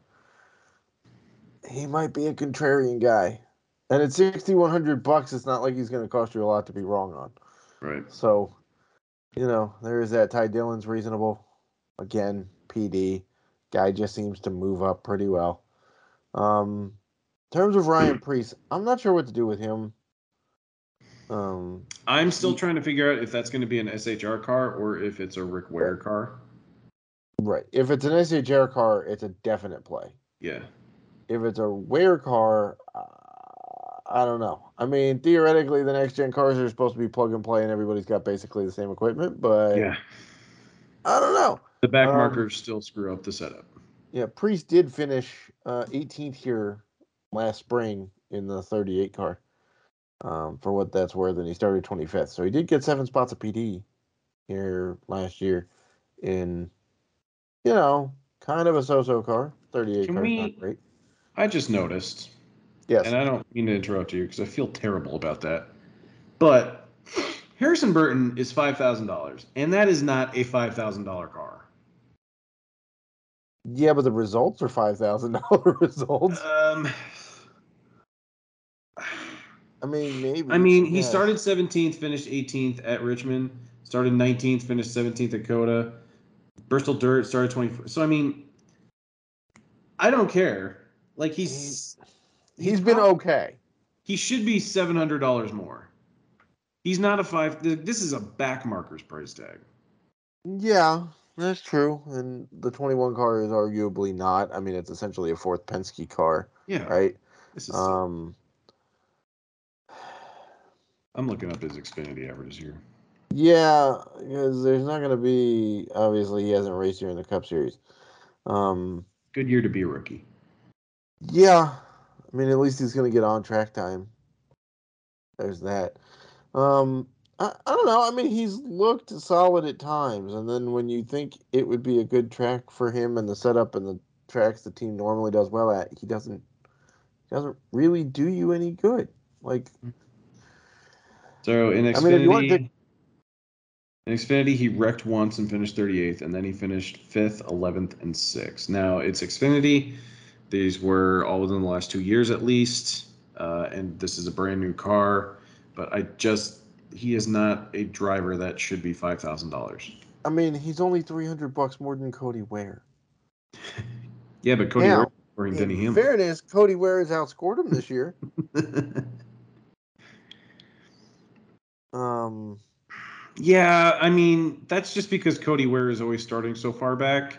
S2: he might be a contrarian guy. And at 6100 bucks, it's not like he's going to cost you a lot to be wrong on.
S1: right.
S2: So, you know, there is that. Ty Dillon's reasonable. Again, PD. Guy just seems to move up pretty well. Um, in terms of Ryan Preece, I'm not sure what to do with him. Um,
S1: I'm still trying to figure out if that's going to be an SHR car or if it's a Rick Ware car.
S2: Right. If it's an SHR car, it's a definite play.
S1: Yeah.
S2: If it's a Ware car, uh, I don't know. I mean, theoretically, the next gen cars are supposed to be plug and play, and everybody's got basically the same equipment. But
S1: Yeah.
S2: I don't know.
S1: The back
S2: Um,
S1: markers still screw up the setup.
S2: Yeah, Preece did finish uh, 18th here last spring in the 38 car. Um, for what that's worth, and he started 25th, so he did get seven spots of PD here last year in, you know, kind of a so-so car. 38
S1: Can
S2: car,
S1: we-
S2: not great.
S1: I just noticed,
S2: Yes,
S1: and I don't mean to interrupt you because I feel terrible about that. But Harrison Burton is five thousand dollars, and that is not a five thousand dollar car.
S2: Yeah, but the results are five thousand dollar results.
S1: Um,
S2: I mean, maybe.
S1: I mean, he
S2: yeah.
S1: started 17th, finished 18th at Richmond, started 19th, finished 17th at COTA. Bristol Dirt started 24th. So I mean, I don't care. Like he's
S2: He's been
S1: prob-
S2: okay.
S1: He should be seven hundred dollars more. He's not a five. This is a back markers price tag.
S2: Yeah, that's true. And the 21 car is arguably not. I mean, it's essentially a fourth Penske car,
S1: Yeah,
S2: right?
S1: This is.
S2: Um,
S1: I'm looking up his Xfinity average here.
S2: yeah, because there's not going to be. Obviously, he hasn't raced here in the Cup Series. Um,
S1: Good year to be a rookie.
S2: yeah, I mean, at least he's going to get on track time. There's that. Um, I, I don't know. I mean, he's looked solid at times, and then when you think it would be a good track for him and the setup and the tracks the team normally does well at, he doesn't doesn't really do you any good. Like,
S1: So in Xfinity,
S2: I mean, if you want to-
S1: in Xfinity, he wrecked once and finished 38th, and then he finished fifth, 11th, and sixth. Now it's Xfinity. These were all within the last two years at least, uh, and this is a brand new car. But I just he is not a driver that should be five thousand dollars.
S2: I mean, he's only three hundred bucks more than Cody Ware.
S1: Yeah, but Cody
S2: Now,
S1: Ware or Denny Hamlin.
S2: fairness, Cody Ware has outscored him this year. Um,
S1: yeah, I mean that's just because Cody Ware is always starting so far back,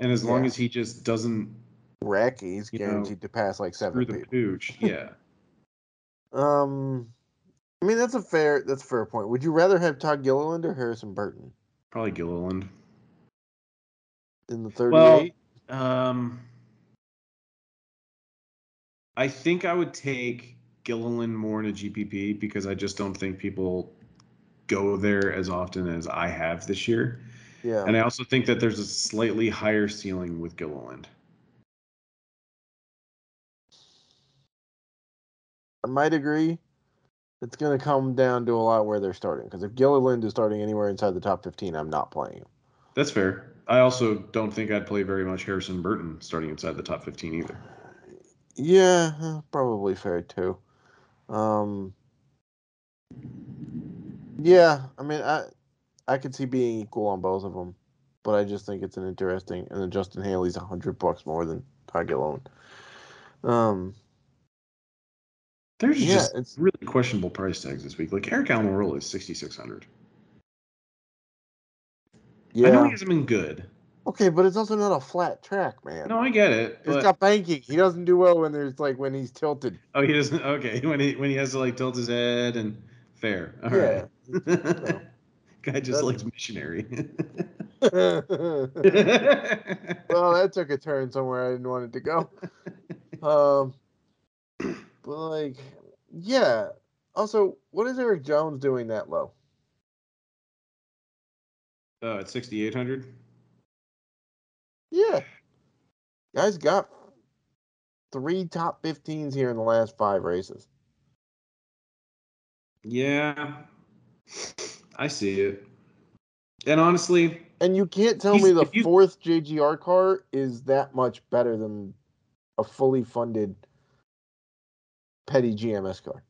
S1: and as long as he just doesn't
S2: wreck, he's
S1: You know,
S2: guaranteed to pass like seven
S1: the
S2: people.
S1: pooch, yeah.
S2: Um, I mean that's a fair that's a fair point. Would you rather have Todd Gilliland or Harrison Burton
S1: Probably Gilliland.
S2: in the thirty-eight?
S1: Well, um, I think I would take Gilliland more in a GPP because I just don't think people go there as often as I have this year.
S2: yeah,
S1: And I also think that there's a slightly higher ceiling with Gilliland.
S2: I might agree. It's going to come down to a lot where they're starting. Because if Gilliland is starting anywhere inside the top fifteen, I'm not playing him.
S1: That's fair. I also don't think I'd play very much Harrison Burton starting inside the top 15 either.
S2: Yeah, probably fair too. Um, yeah, I mean, I I could see being equal on both of them, but I just think it's an interesting. And then Justin Haley's a hundred bucks more than Ty Gilliland. Um,
S1: There's
S2: yeah,
S1: just
S2: it's
S1: really questionable price tags this week. Like Aric Almirola is 6,600. Yeah. I know he hasn't been good.
S2: okay, but it's also not a flat track, man.
S1: No, I get it.
S2: it's
S1: But
S2: got banking. He doesn't do well when there's like when he's tilted.
S1: oh, he doesn't. Okay, when he when he has to like tilt his head and fair. All right.
S2: Yeah.
S1: Guy just
S2: That's-
S1: likes missionary.
S2: well, that took a turn somewhere I didn't want it to go. Um, but like, yeah. Also, what is Erik Jones doing that low?
S1: uh, at 6,800.
S2: Yeah, guys got three top 15s here in the last five races.
S1: Yeah, I see it. And honestly,
S2: And you can't tell me the
S1: you-
S2: fourth JGR car is that much better than a fully funded petty GMS car.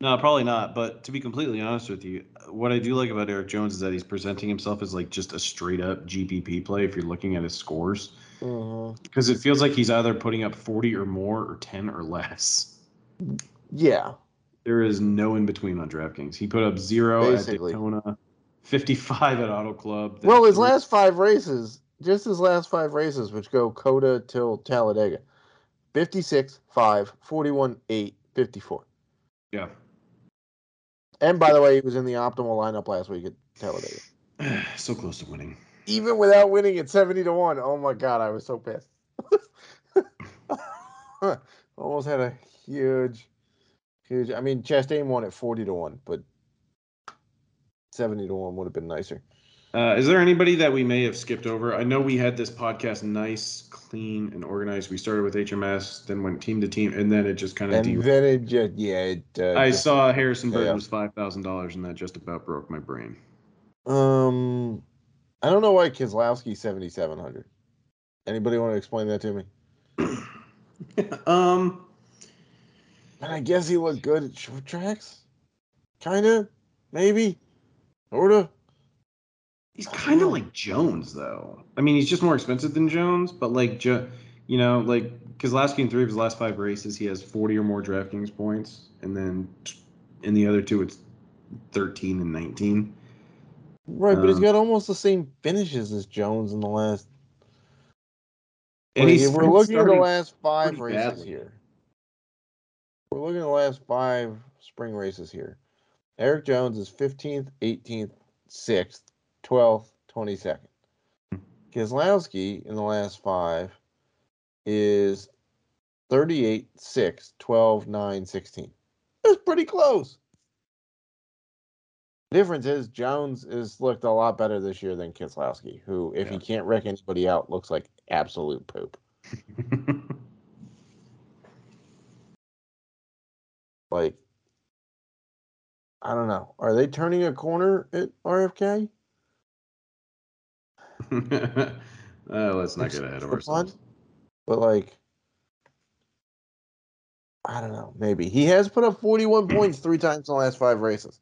S1: no, probably not. But to be completely honest with you, what I do like about Erik Jones is that he's presenting himself as like just a straight up GPP play. If you're looking at his scores,
S2: Mm-hmm.
S1: because it feels like he's either putting up 40 or more or 10 or less.
S2: Yeah,
S1: There is no in between on DraftKings. He put up zero
S2: Basically.
S1: at Daytona, 55 at Auto Club.
S2: Well, his last five races, just his last five races, which go COTA till Talladega 56, 5, 41, 8, 54.
S1: Yeah.
S2: And by the way, he was in the optimal lineup last week at Talladega.
S1: so close to winning.
S2: Even without winning at 70 to 1. Oh my God, I was so pissed. Almost had a huge, huge. I mean, Chastain won at 40 to 1, but 70 to 1 would have been nicer.
S1: Uh, is there anybody that we may have skipped over? I know we had this podcast nice, clean, and organized. We started with HMS, then went team to team, and then it just kind of.
S2: And then it just, yeah. It, uh,
S1: I
S2: just,
S1: saw Harrison Burton
S2: yeah.
S1: was five thousand dollars, and that just about broke my brain.
S2: Um, I don't know why Keselowski 7,700. Anybody want to explain that to me?
S1: um,
S2: And I guess he looked good at short tracks. Kinda, maybe, sorta.
S1: He's kind of like Jones, though. I mean, he's just more expensive than Jones, but like, jo- you know, like Keselowski in three of his last five races, he has forty or more DraftKings points, and then in the other two, it's thirteen and nineteen.
S2: Right, but he's
S1: um,
S2: got almost the same finishes as Jones in the last.
S1: And
S2: Like,
S1: he's
S2: we're looking at the last five races
S1: badly.
S2: here. We're looking at the last five spring races here. Erik Jones is 15th, 18th, 6th, 12th, 22nd. Hmm. Keselowski in the last five is 38, 6, 12, 9, 16. That's pretty close. The Difference is Jones has looked a lot better this year than Keselowski, who, if he can't wreck anybody out, looks like absolute poop. Like, I don't know. Are they turning a corner at RFK?
S1: uh, let's not get ahead of
S2: For fun?
S1: ourselves.
S2: But like, I don't know. Maybe he has put up 41 points three times in the last five races.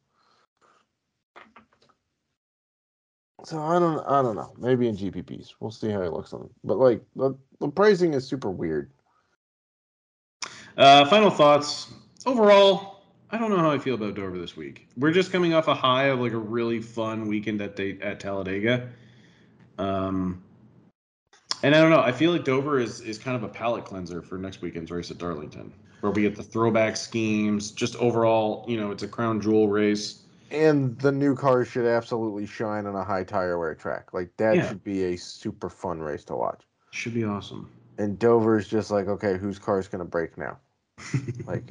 S2: So I don't, I don't know. Maybe in GPPs, we'll see how he looks on. But like, the, the pricing is super weird.
S1: Uh, final thoughts. Overall, I don't know how I feel about Dover this week. We're just coming off a high of like a really fun weekend at at Talladega. Um, and I don't know. I feel like Dover is is kind of a palate cleanser for next weekend's race at Darlington, where we get the throwback schemes. Just overall, you know, it's a crown jewel race.
S2: And the new cars should absolutely shine on a high tire wear track. Like that
S1: Yeah.
S2: should be a super fun race to watch.
S1: Should be awesome.
S2: And Dover's just like, okay, whose car is gonna break now? Like,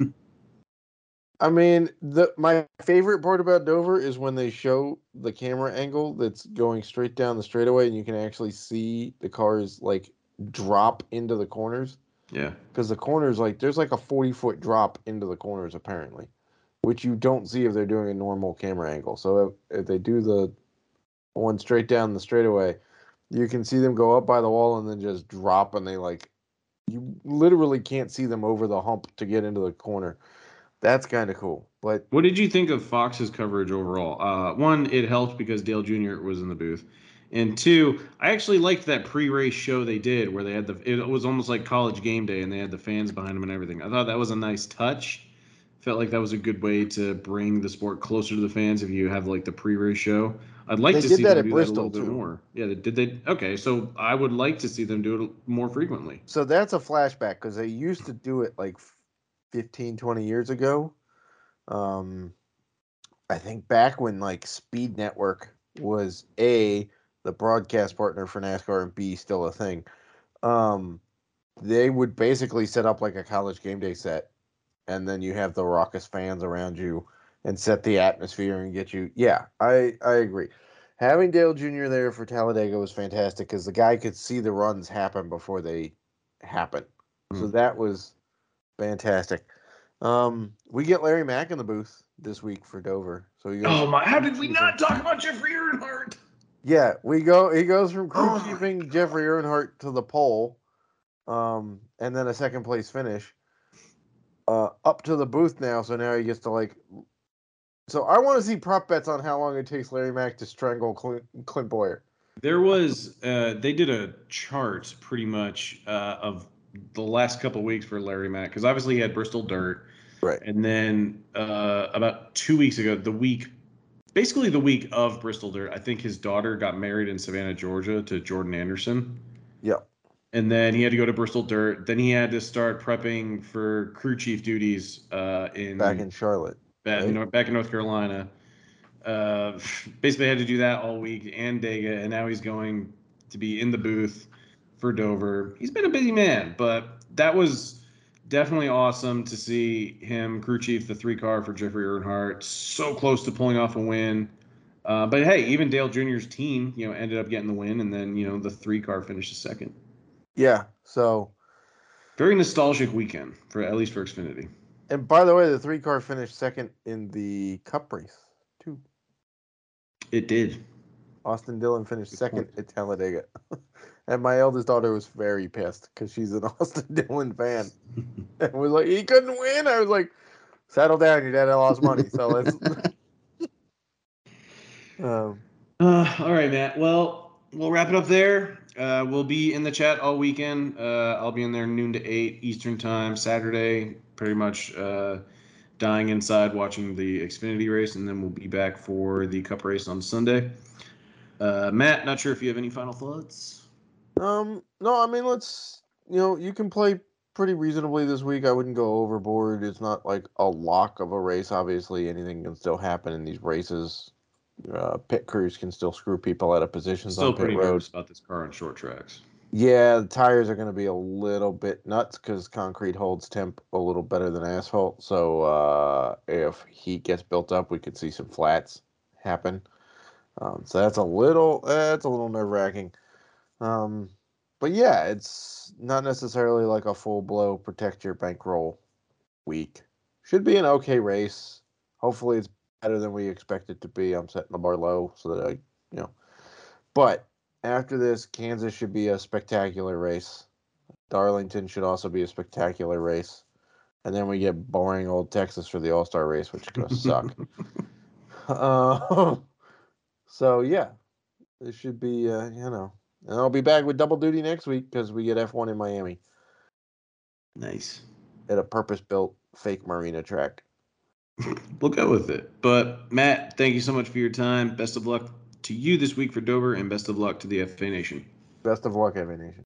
S2: I mean, the my favorite part about Dover is when they show the camera angle that's going straight down the straightaway, and you can actually see the cars like drop into the corners.
S1: yeah.
S2: Because the corners, like, there's like a forty foot drop into the corners apparently, which you don't see if they're doing a normal camera angle. So if, if they do the one straight down the straightaway, you can see them go up by the wall and then just drop, and they like you literally can't see them over the hump to get into the corner. That's kind of cool. But
S1: What did you think of Fox's coverage overall? Uh, one, it helped because Dale Jr. was in the booth, and two, I actually liked that pre-race show they did where they had the. It was almost like college game day, and they had the fans behind them and everything. I thought that was a nice touch. Felt like that was a good way to bring the sport closer to the fans if you have like the pre-race show. I'd like
S2: They
S1: to see
S2: that
S1: them
S2: at
S1: do
S2: Bristol,
S1: that a little bit more. Yeah, they, did they? Okay, so I would like to see them do it more frequently.
S2: so that's a flashback because they used to do it like 15, 20 years ago. Um, I think back when like Speed Network was A, the broadcast partner for NASCAR, and B, still a thing. Um, they would basically set up like a college game day set, and then you have the raucous fans around you and set the atmosphere and get you. Yeah, I I agree. Having Dale Jr. there for Talladega was fantastic because the guy could see the runs happen before they happen. So
S1: Mhm.
S2: that was fantastic. Um, we get Larry Mac in the booth this week for Dover. So he goes,
S1: Oh my! How did we not talk about Jeffrey Earnhardt?
S2: yeah, we go. He goes from crew
S1: Oh my
S2: Jeffrey Earnhardt to the pole, um, and then a second place finish. Uh, up to the booth now, so now he gets to like. So I want to see prop bets on how long it takes Larry Mac to strangle Clint, Clint Bowyer.
S1: There was uh, they did a chart pretty much uh, of the last couple of weeks for Larry Mac because obviously he had Bristol Dirt,
S2: Right.
S1: and then uh, about two weeks ago, the week basically the week of Bristol Dirt. I think his daughter got married in Savannah, Georgia, to Jordan Anderson.
S2: Yeah.
S1: And then he had to go to Bristol Dirt. Then he had to start prepping for crew chief duties uh, in
S2: back in Charlotte.
S1: back,
S2: right?
S1: North, back in North Carolina. Uh, basically had to do that all week and Dega, and now he's going to be in the booth for Dover. He's been a busy man, but that was definitely awesome to see him crew chief the three car for Jeffrey Earnhardt. So close to pulling off a win. Uh, but hey, even Dale Jr.'s team, you know, ended up getting the win, and then you know the three car finished second.
S2: Yeah. So,
S1: Very nostalgic weekend for at least for Xfinity.
S2: and by the way, the three car finished second in the Cup race too.
S1: It did.
S2: Austin Dillon finished second at Talladega. and my eldest daughter was very pissed because she's an Austin Dillon fan. and was like, he couldn't win. I was like, settle down, your dad lost money. So let's. um,
S1: Uh, all right, Matt. Well, we'll wrap it up there. Uh, we'll be in the chat all weekend. Uh, I'll be in there noon to eight Eastern time Saturday. Pretty much uh, dying inside watching the Xfinity race, and then we'll be back for the Cup race on Sunday. Uh, Matt, not sure if you have any final thoughts.
S2: Um, no, I mean, let's, you know, you can play pretty reasonably this week. I wouldn't go overboard. It's not like a lock of a race. Obviously, anything can still happen in these races. Uh, pit crews can still screw people out of positions
S1: Still
S2: on pit
S1: pretty
S2: road.
S1: nervous about this car on short tracks.
S2: Yeah, the tires are going to be a little bit nuts because concrete holds temp a little better than asphalt. So uh, if heat gets built up, we could see some flats happen. Um, so that's a little that's a little nerve wracking. Um, but yeah, it's not necessarily like a full blow protect your bankroll week. Should be an okay race. Hopefully, it's better than we expect it to be. I'm setting the bar low so that I, you know, but after this, Kansas should be a spectacular race. Darlington should also be a spectacular race. And then we get boring old Texas for the All Star race, which is going to suck. uh, so, yeah, it should be, uh, you know. And I'll be back with double duty next week because we get F1 in Miami
S1: Nice.
S2: at a purpose built fake marina track.
S1: We'll go with it. But Matt, thank you so much for your time. Best of luck to you this week for Dover, and best of luck to the FA Nation.
S2: Best of luck, Evan Nation.